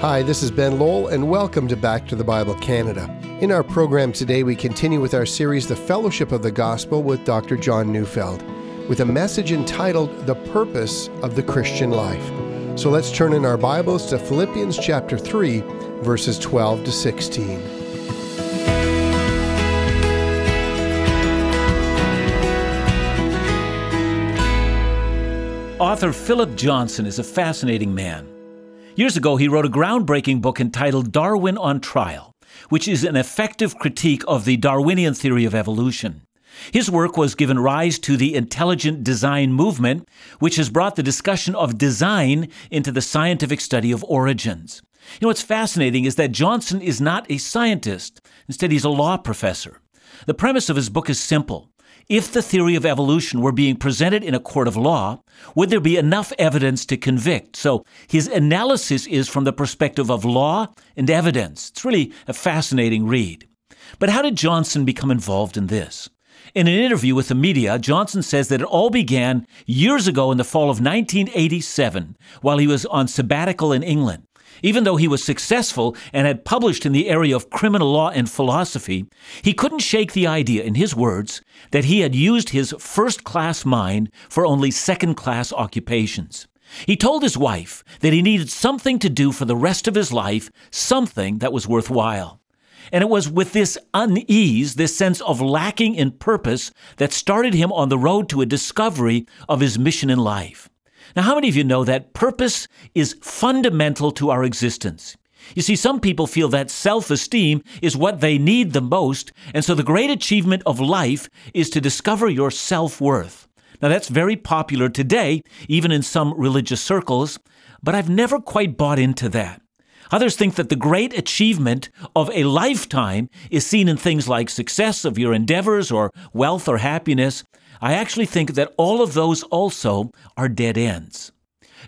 Hi, this is Ben Lowell, and welcome to Back to the Bible Canada. In our program today, we continue with our series, The Fellowship of the Gospel, with Dr. John Neufeld, with a message entitled The Purpose of the Christian Life. So let's turn in our Bibles to Philippians chapter 3, verses 12 to 16. Author Philip Johnson is a fascinating man. Years ago, he wrote a groundbreaking book entitled Darwin on Trial, which is an effective critique of the Darwinian theory of evolution. His work was given rise to the intelligent design movement, which has brought the discussion of design into the scientific study of origins. You know, what's fascinating is that Johnson is not a scientist. Instead, he's a law professor. The premise of his book is simple. If the theory of evolution were being presented in a court of law, would there be enough evidence to convict? So his analysis is from the perspective of law and evidence. It's really a fascinating read. But how did Johnson become involved in this? In an interview with the media, Johnson says that it all began years ago in the fall of 1987 while he was on sabbatical in England. Even though he was successful and had published in the area of criminal law and philosophy, he couldn't shake the idea, in his words, that he had used his first class mind for only second class occupations. He told his wife that he needed something to do for the rest of his life, something that was worthwhile. And it was with this unease, this sense of lacking in purpose, that started him on the road to a discovery of his mission in life. Now, how many of you know that purpose is fundamental to our existence? You see, some people feel that self esteem is what they need the most, and so the great achievement of life is to discover your self worth. Now, that's very popular today, even in some religious circles, but I've never quite bought into that. Others think that the great achievement of a lifetime is seen in things like success of your endeavors or wealth or happiness, I actually think that all of those also are dead ends.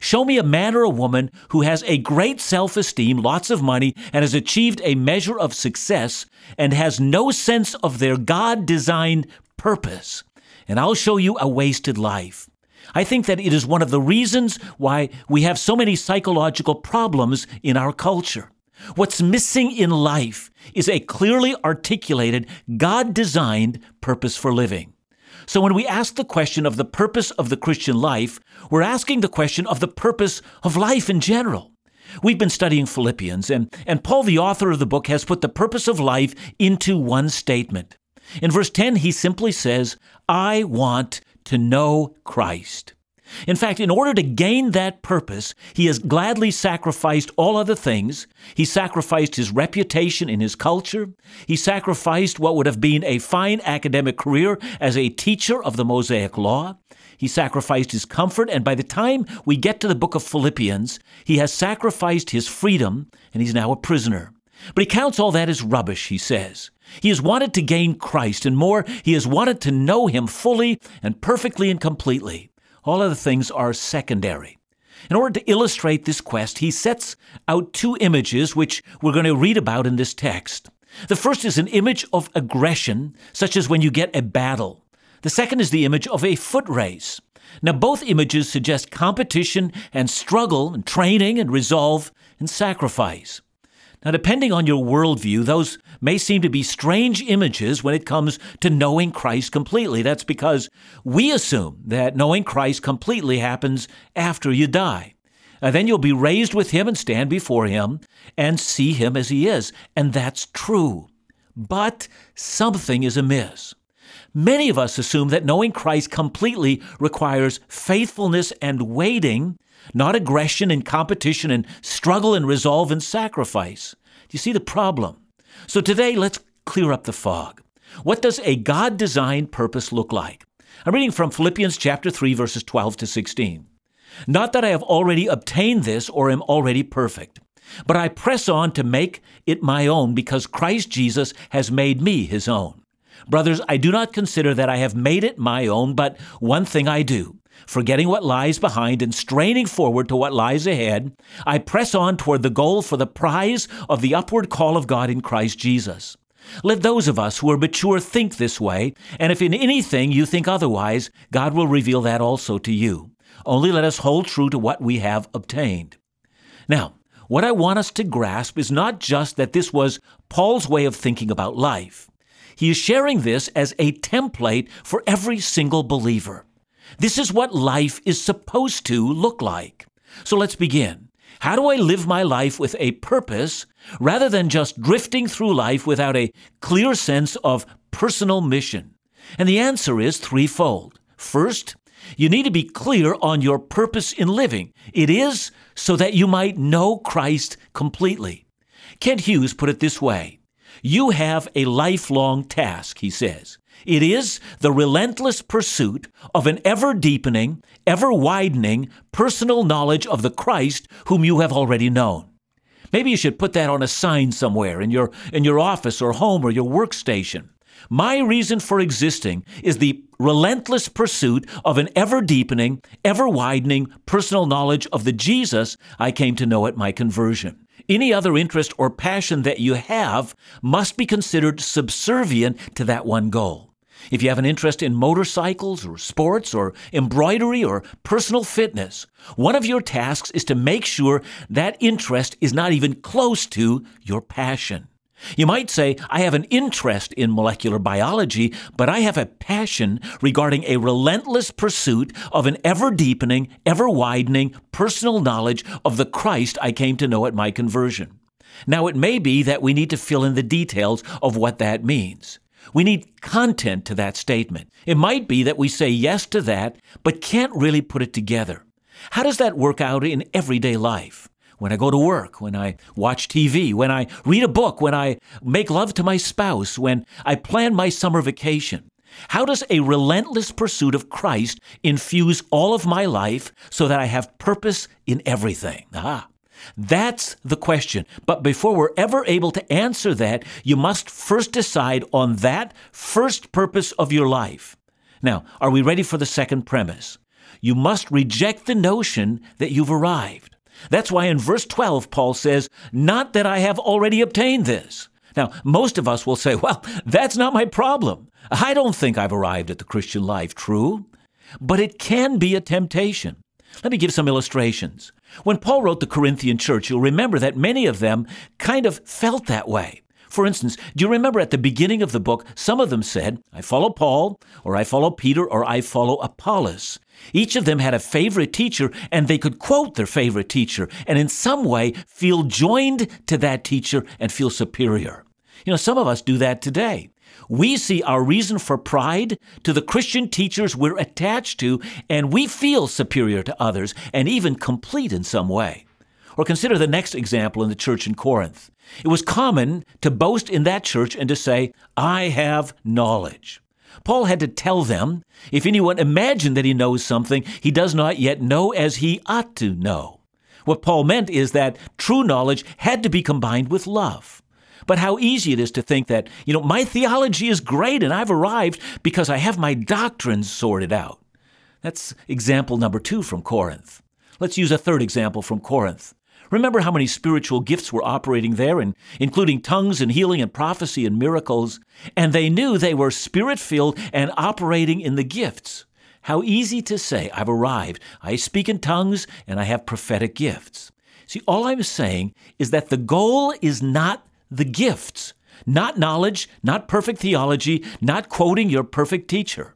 Show me a man or a woman who has a great self esteem, lots of money, and has achieved a measure of success and has no sense of their God designed purpose, and I'll show you a wasted life. I think that it is one of the reasons why we have so many psychological problems in our culture. What's missing in life is a clearly articulated, God designed purpose for living. So when we ask the question of the purpose of the Christian life, we're asking the question of the purpose of life in general. We've been studying Philippians, and, and Paul, the author of the book, has put the purpose of life into one statement. In verse 10, he simply says, I want to know Christ. In fact, in order to gain that purpose, he has gladly sacrificed all other things. He sacrificed his reputation in his culture. He sacrificed what would have been a fine academic career as a teacher of the Mosaic Law. He sacrificed his comfort, and by the time we get to the book of Philippians, he has sacrificed his freedom, and he's now a prisoner. But he counts all that as rubbish, he says. He has wanted to gain Christ, and more, he has wanted to know him fully and perfectly and completely. All other things are secondary. In order to illustrate this quest, he sets out two images which we're going to read about in this text. The first is an image of aggression, such as when you get a battle. The second is the image of a foot race. Now, both images suggest competition and struggle and training and resolve and sacrifice. Now, depending on your worldview, those may seem to be strange images when it comes to knowing Christ completely. That's because we assume that knowing Christ completely happens after you die. Uh, then you'll be raised with Him and stand before Him and see Him as He is. And that's true. But something is amiss. Many of us assume that knowing Christ completely requires faithfulness and waiting not aggression and competition and struggle and resolve and sacrifice. Do you see the problem? So today, let's clear up the fog. What does a God designed purpose look like? I'm reading from Philippians chapter 3, verses 12 to 16. Not that I have already obtained this or am already perfect, but I press on to make it my own because Christ Jesus has made me his own. Brothers, I do not consider that I have made it my own, but one thing I do Forgetting what lies behind and straining forward to what lies ahead, I press on toward the goal for the prize of the upward call of God in Christ Jesus. Let those of us who are mature think this way, and if in anything you think otherwise, God will reveal that also to you. Only let us hold true to what we have obtained. Now, what I want us to grasp is not just that this was Paul's way of thinking about life. He is sharing this as a template for every single believer. This is what life is supposed to look like. So let's begin. How do I live my life with a purpose rather than just drifting through life without a clear sense of personal mission? And the answer is threefold. First, you need to be clear on your purpose in living. It is so that you might know Christ completely. Kent Hughes put it this way You have a lifelong task, he says. It is the relentless pursuit of an ever deepening, ever widening personal knowledge of the Christ whom you have already known. Maybe you should put that on a sign somewhere in your, in your office or home or your workstation. My reason for existing is the relentless pursuit of an ever deepening, ever widening personal knowledge of the Jesus I came to know at my conversion. Any other interest or passion that you have must be considered subservient to that one goal. If you have an interest in motorcycles or sports or embroidery or personal fitness, one of your tasks is to make sure that interest is not even close to your passion. You might say, I have an interest in molecular biology, but I have a passion regarding a relentless pursuit of an ever deepening, ever widening personal knowledge of the Christ I came to know at my conversion. Now, it may be that we need to fill in the details of what that means. We need content to that statement. It might be that we say yes to that, but can't really put it together. How does that work out in everyday life? when I go to work, when I watch TV, when I read a book, when I make love to my spouse, when I plan my summer vacation? How does a relentless pursuit of Christ infuse all of my life so that I have purpose in everything? Ah, that's the question. But before we're ever able to answer that, you must first decide on that first purpose of your life. Now, are we ready for the second premise? You must reject the notion that you've arrived. That's why in verse 12, Paul says, Not that I have already obtained this. Now, most of us will say, Well, that's not my problem. I don't think I've arrived at the Christian life, true? But it can be a temptation. Let me give some illustrations. When Paul wrote the Corinthian church, you'll remember that many of them kind of felt that way. For instance, do you remember at the beginning of the book, some of them said, I follow Paul, or I follow Peter, or I follow Apollos. Each of them had a favorite teacher, and they could quote their favorite teacher, and in some way feel joined to that teacher and feel superior. You know, some of us do that today. We see our reason for pride to the Christian teachers we're attached to, and we feel superior to others and even complete in some way. Or consider the next example in the church in Corinth. It was common to boast in that church and to say, I have knowledge. Paul had to tell them if anyone imagined that he knows something, he does not yet know as he ought to know. What Paul meant is that true knowledge had to be combined with love. But how easy it is to think that, you know, my theology is great and I've arrived because I have my doctrines sorted out. That's example number two from Corinth. Let's use a third example from Corinth. Remember how many spiritual gifts were operating there, and including tongues and healing and prophecy and miracles, and they knew they were spirit filled and operating in the gifts. How easy to say, I've arrived. I speak in tongues and I have prophetic gifts. See, all I'm saying is that the goal is not the gifts, not knowledge, not perfect theology, not quoting your perfect teacher.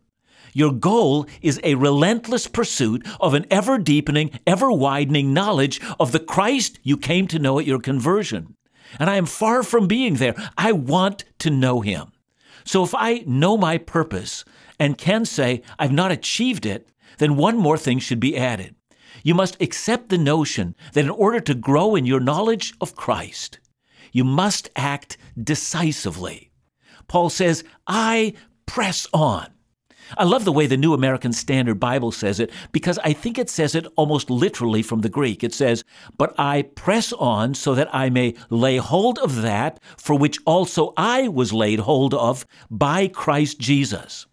Your goal is a relentless pursuit of an ever deepening, ever widening knowledge of the Christ you came to know at your conversion. And I am far from being there. I want to know Him. So if I know my purpose and can say I've not achieved it, then one more thing should be added. You must accept the notion that in order to grow in your knowledge of Christ, you must act decisively. Paul says, I press on. I love the way the New American Standard Bible says it because I think it says it almost literally from the Greek. It says, But I press on so that I may lay hold of that for which also I was laid hold of by Christ Jesus.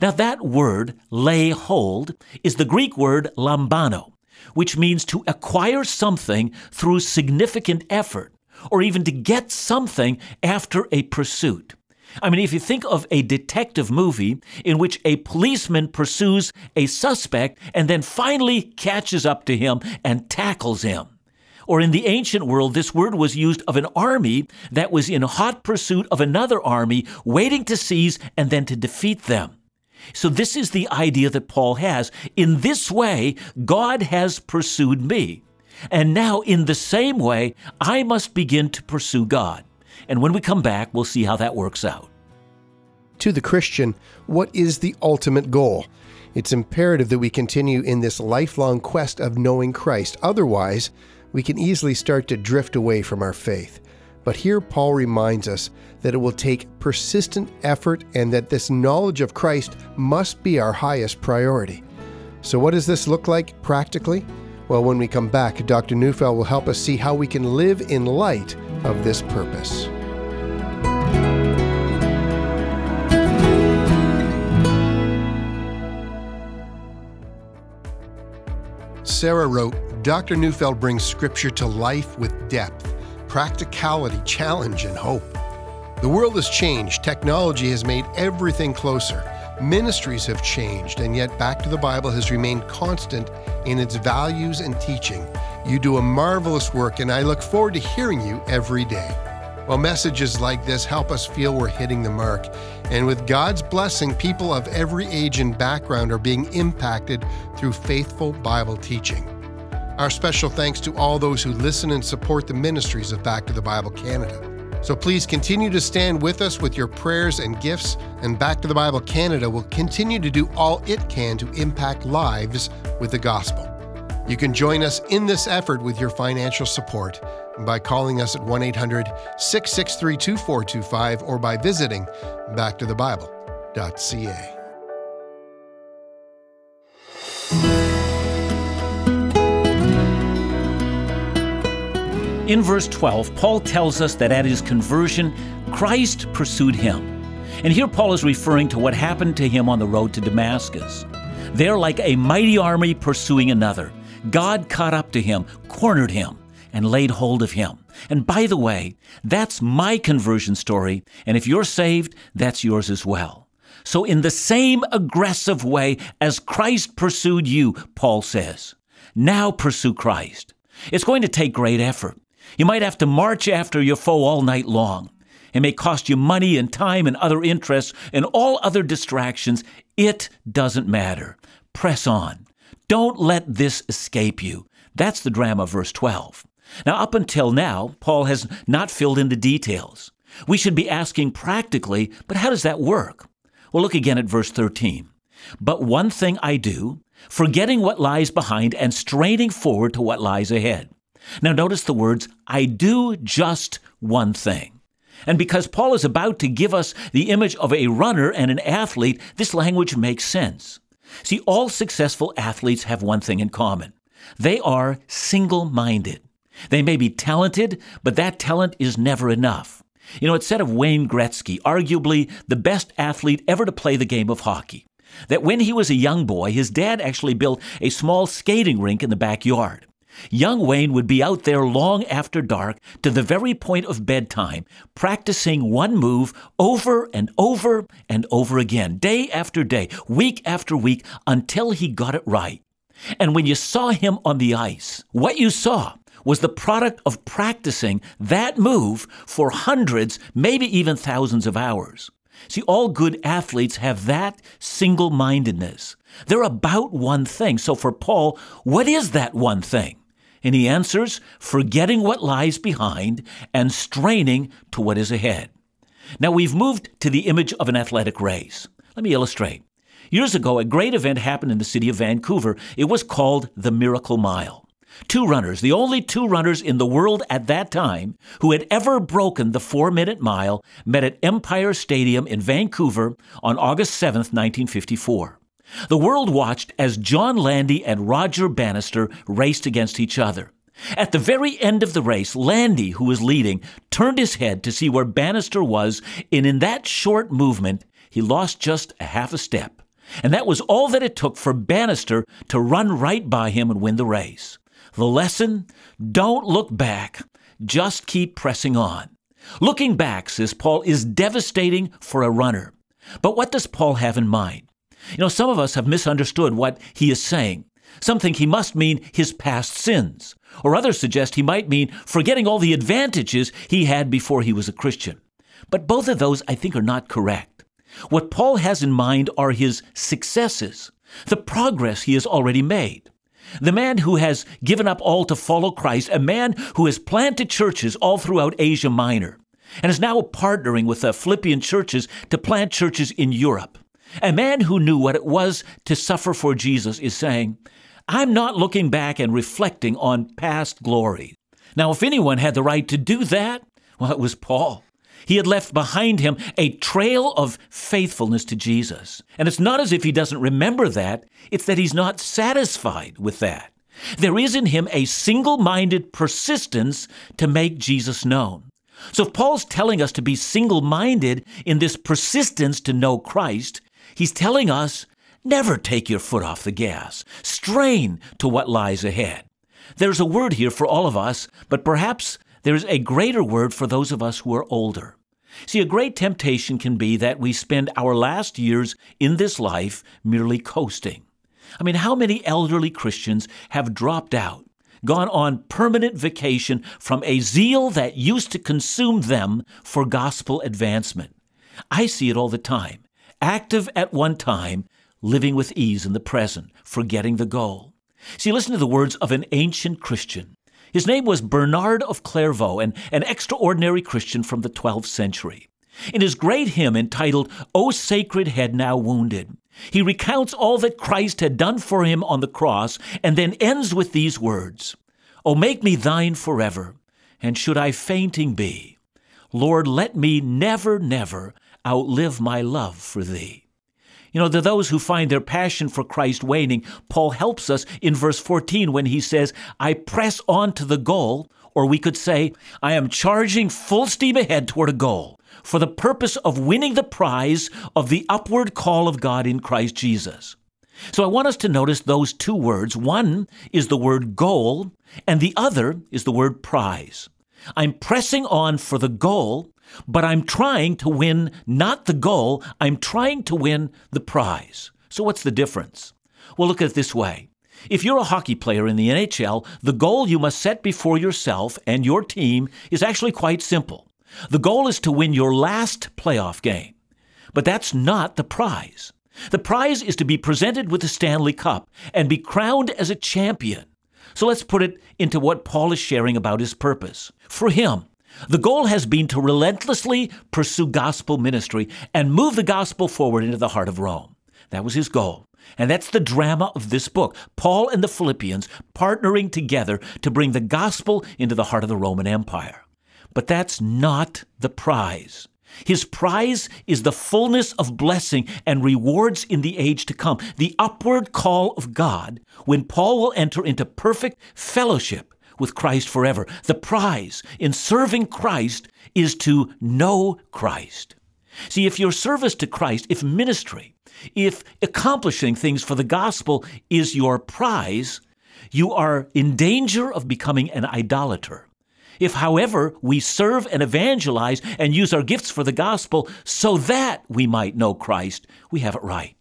Now, that word, lay hold, is the Greek word lambano, which means to acquire something through significant effort, or even to get something after a pursuit. I mean, if you think of a detective movie in which a policeman pursues a suspect and then finally catches up to him and tackles him. Or in the ancient world, this word was used of an army that was in hot pursuit of another army, waiting to seize and then to defeat them. So, this is the idea that Paul has. In this way, God has pursued me. And now, in the same way, I must begin to pursue God. And when we come back, we'll see how that works out. To the Christian, what is the ultimate goal? It's imperative that we continue in this lifelong quest of knowing Christ. Otherwise, we can easily start to drift away from our faith. But here Paul reminds us that it will take persistent effort and that this knowledge of Christ must be our highest priority. So, what does this look like practically? Well, when we come back, Dr. Neufeld will help us see how we can live in light of this purpose. Sarah wrote Dr. Neufeld brings scripture to life with depth, practicality, challenge, and hope. The world has changed. Technology has made everything closer. Ministries have changed, and yet Back to the Bible has remained constant in its values and teaching. You do a marvelous work, and I look forward to hearing you every day. Well, messages like this help us feel we're hitting the mark. And with God's blessing, people of every age and background are being impacted through faithful Bible teaching. Our special thanks to all those who listen and support the ministries of Back to the Bible Canada. So please continue to stand with us with your prayers and gifts, and Back to the Bible Canada will continue to do all it can to impact lives with the gospel. You can join us in this effort with your financial support by calling us at 1 800 663 2425 or by visiting backtothebible.ca. In verse 12, Paul tells us that at his conversion, Christ pursued him. And here Paul is referring to what happened to him on the road to Damascus. There, like a mighty army pursuing another, God caught up to him, cornered him, and laid hold of him. And by the way, that's my conversion story, and if you're saved, that's yours as well. So, in the same aggressive way as Christ pursued you, Paul says, now pursue Christ. It's going to take great effort. You might have to march after your foe all night long. It may cost you money and time and other interests and all other distractions. It doesn't matter. Press on. Don't let this escape you. That's the drama, verse 12. Now, up until now, Paul has not filled in the details. We should be asking practically, but how does that work? Well, look again at verse 13. But one thing I do, forgetting what lies behind and straining forward to what lies ahead. Now, notice the words, I do just one thing. And because Paul is about to give us the image of a runner and an athlete, this language makes sense. See, all successful athletes have one thing in common they are single minded. They may be talented, but that talent is never enough. You know, it's said of Wayne Gretzky, arguably the best athlete ever to play the game of hockey, that when he was a young boy, his dad actually built a small skating rink in the backyard. Young Wayne would be out there long after dark to the very point of bedtime, practicing one move over and over and over again, day after day, week after week, until he got it right. And when you saw him on the ice, what you saw was the product of practicing that move for hundreds, maybe even thousands of hours. See, all good athletes have that single mindedness. They're about one thing. So for Paul, what is that one thing? And he answers, forgetting what lies behind and straining to what is ahead. Now we've moved to the image of an athletic race. Let me illustrate. Years ago, a great event happened in the city of Vancouver. It was called the Miracle Mile. Two runners, the only two runners in the world at that time who had ever broken the four minute mile, met at Empire Stadium in Vancouver on August 7, 1954. The world watched as John Landy and Roger Bannister raced against each other. At the very end of the race, Landy, who was leading, turned his head to see where Bannister was, and in that short movement, he lost just a half a step. And that was all that it took for Bannister to run right by him and win the race. The lesson don't look back, just keep pressing on. Looking back, says Paul, is devastating for a runner. But what does Paul have in mind? You know, some of us have misunderstood what he is saying. Some think he must mean his past sins. Or others suggest he might mean forgetting all the advantages he had before he was a Christian. But both of those, I think, are not correct. What Paul has in mind are his successes, the progress he has already made. The man who has given up all to follow Christ, a man who has planted churches all throughout Asia Minor, and is now partnering with the Philippian churches to plant churches in Europe. A man who knew what it was to suffer for Jesus is saying, I'm not looking back and reflecting on past glory. Now, if anyone had the right to do that, well, it was Paul. He had left behind him a trail of faithfulness to Jesus. And it's not as if he doesn't remember that, it's that he's not satisfied with that. There is in him a single minded persistence to make Jesus known. So if Paul's telling us to be single minded in this persistence to know Christ, he's telling us never take your foot off the gas, strain to what lies ahead. There's a word here for all of us, but perhaps there's a greater word for those of us who are older. See, a great temptation can be that we spend our last years in this life merely coasting. I mean, how many elderly Christians have dropped out, gone on permanent vacation from a zeal that used to consume them for gospel advancement? I see it all the time. Active at one time, living with ease in the present, forgetting the goal. See, listen to the words of an ancient Christian. His name was Bernard of Clairvaux, an, an extraordinary Christian from the 12th century. In his great hymn entitled, O Sacred Head Now Wounded, he recounts all that Christ had done for him on the cross and then ends with these words O make me thine forever, and should I fainting be, Lord, let me never, never outlive my love for thee. You know, to those who find their passion for Christ waning, Paul helps us in verse 14 when he says, I press on to the goal, or we could say, I am charging full steam ahead toward a goal for the purpose of winning the prize of the upward call of God in Christ Jesus. So I want us to notice those two words. One is the word goal, and the other is the word prize. I'm pressing on for the goal but I'm trying to win not the goal, I'm trying to win the prize. So, what's the difference? Well, look at it this way. If you're a hockey player in the NHL, the goal you must set before yourself and your team is actually quite simple. The goal is to win your last playoff game. But that's not the prize. The prize is to be presented with the Stanley Cup and be crowned as a champion. So let's put it into what Paul is sharing about his purpose. For him, the goal has been to relentlessly pursue gospel ministry and move the gospel forward into the heart of Rome. That was his goal. And that's the drama of this book. Paul and the Philippians partnering together to bring the gospel into the heart of the Roman Empire. But that's not the prize. His prize is the fullness of blessing and rewards in the age to come, the upward call of God, when Paul will enter into perfect fellowship with Christ forever. The prize in serving Christ is to know Christ. See, if your service to Christ, if ministry, if accomplishing things for the gospel is your prize, you are in danger of becoming an idolater. If, however, we serve and evangelize and use our gifts for the gospel so that we might know Christ, we have it right.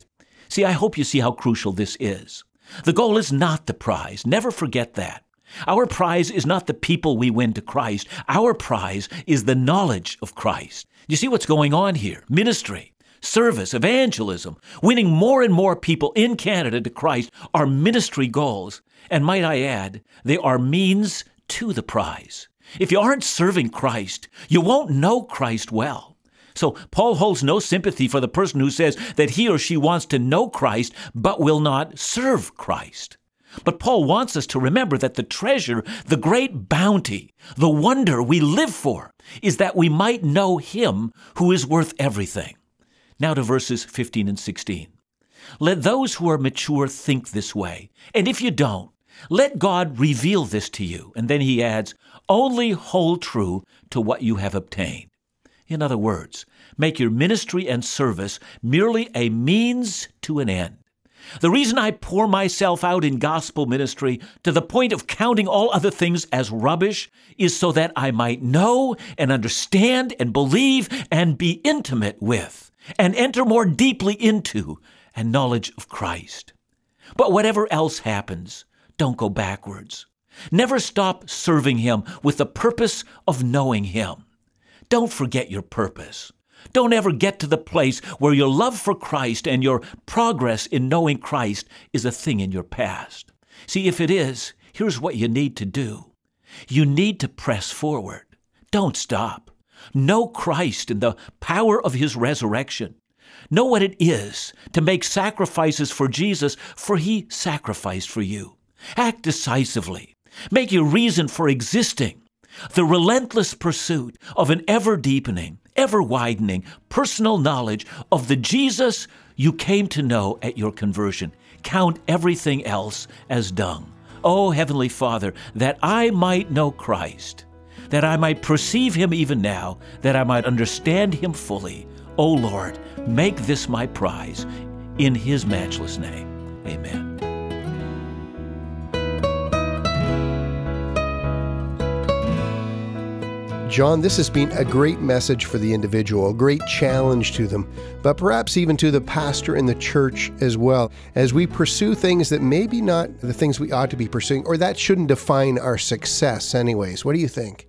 See, I hope you see how crucial this is. The goal is not the prize. Never forget that. Our prize is not the people we win to Christ. Our prize is the knowledge of Christ. You see what's going on here? Ministry, service, evangelism, winning more and more people in Canada to Christ are ministry goals. And might I add, they are means to the prize. If you aren't serving Christ, you won't know Christ well. So Paul holds no sympathy for the person who says that he or she wants to know Christ but will not serve Christ. But Paul wants us to remember that the treasure, the great bounty, the wonder we live for is that we might know Him who is worth everything. Now to verses 15 and 16. Let those who are mature think this way, and if you don't, let God reveal this to you. And then he adds, only hold true to what you have obtained. In other words, make your ministry and service merely a means to an end. The reason I pour myself out in gospel ministry to the point of counting all other things as rubbish is so that I might know and understand and believe and be intimate with and enter more deeply into a knowledge of Christ. But whatever else happens, don't go backwards. Never stop serving Him with the purpose of knowing Him. Don't forget your purpose. Don't ever get to the place where your love for Christ and your progress in knowing Christ is a thing in your past. See, if it is, here's what you need to do you need to press forward. Don't stop. Know Christ and the power of His resurrection. Know what it is to make sacrifices for Jesus, for He sacrificed for you. Act decisively. Make your reason for existing the relentless pursuit of an ever deepening, ever widening personal knowledge of the Jesus you came to know at your conversion. Count everything else as dung. Oh, Heavenly Father, that I might know Christ, that I might perceive Him even now, that I might understand Him fully. O oh Lord, make this my prize. In His matchless name, amen. John, this has been a great message for the individual, a great challenge to them, but perhaps even to the pastor in the church as well, as we pursue things that maybe not the things we ought to be pursuing, or that shouldn't define our success, anyways. What do you think?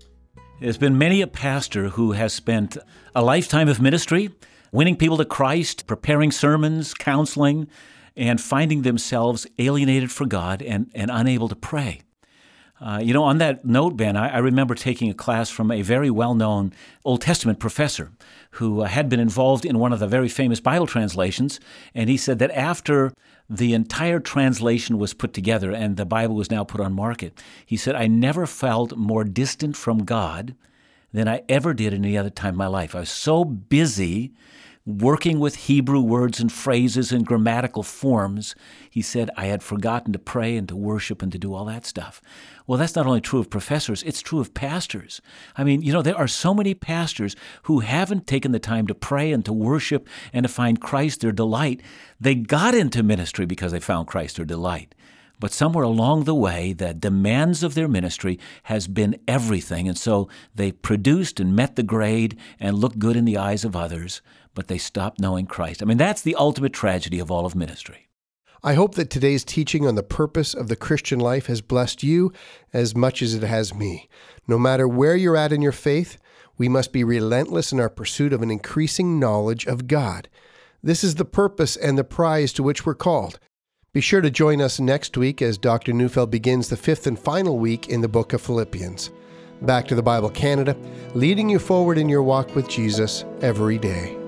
There's been many a pastor who has spent a lifetime of ministry, winning people to Christ, preparing sermons, counseling, and finding themselves alienated from God and, and unable to pray. Uh, you know, on that note, Ben, I, I, remember taking a class from a very well known Old Testament professor who uh, had been involved in one of the very famous Bible translations. And he said that after the entire translation was put together and the Bible was now put on market, he said, I never felt more distant from God than I ever did any other time in my life. I was so busy working with Hebrew words and phrases and grammatical forms, he said, I had forgotten to pray and to worship and to do all that stuff. Well, that's not only true of professors, it's true of pastors. I mean, you know, there are so many pastors who haven't taken the time to pray and to worship and to find Christ their delight. They got into ministry because they found Christ their delight. But somewhere along the way, the demands of their ministry has been everything. And so they produced and met the grade and looked good in the eyes of others but they stopped knowing Christ. I mean, that's the ultimate tragedy of all of ministry. I hope that today's teaching on the purpose of the Christian life has blessed you as much as it has me. No matter where you're at in your faith, we must be relentless in our pursuit of an increasing knowledge of God. This is the purpose and the prize to which we're called. Be sure to join us next week as Dr. Neufeld begins the fifth and final week in the book of Philippians. Back to the Bible Canada, leading you forward in your walk with Jesus every day.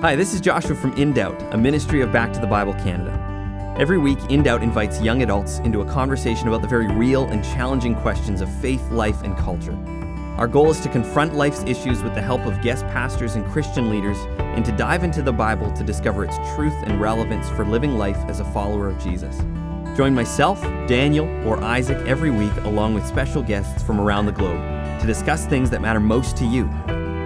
Hi, this is Joshua from In Doubt, a ministry of Back to the Bible Canada. Every week, In Doubt invites young adults into a conversation about the very real and challenging questions of faith, life, and culture. Our goal is to confront life's issues with the help of guest pastors and Christian leaders, and to dive into the Bible to discover its truth and relevance for living life as a follower of Jesus. Join myself, Daniel, or Isaac every week, along with special guests from around the globe, to discuss things that matter most to you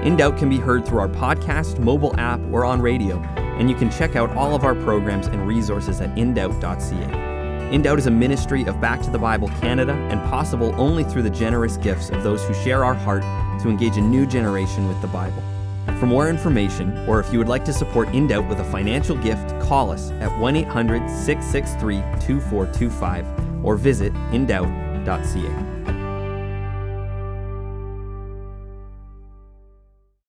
in Doubt can be heard through our podcast, mobile app, or on radio, and you can check out all of our programs and resources at indoubt.ca. In Doubt is a ministry of Back to the Bible Canada and possible only through the generous gifts of those who share our heart to engage a new generation with the Bible. For more information, or if you would like to support In Doubt with a financial gift, call us at 1 800 663 2425 or visit indoubt.ca.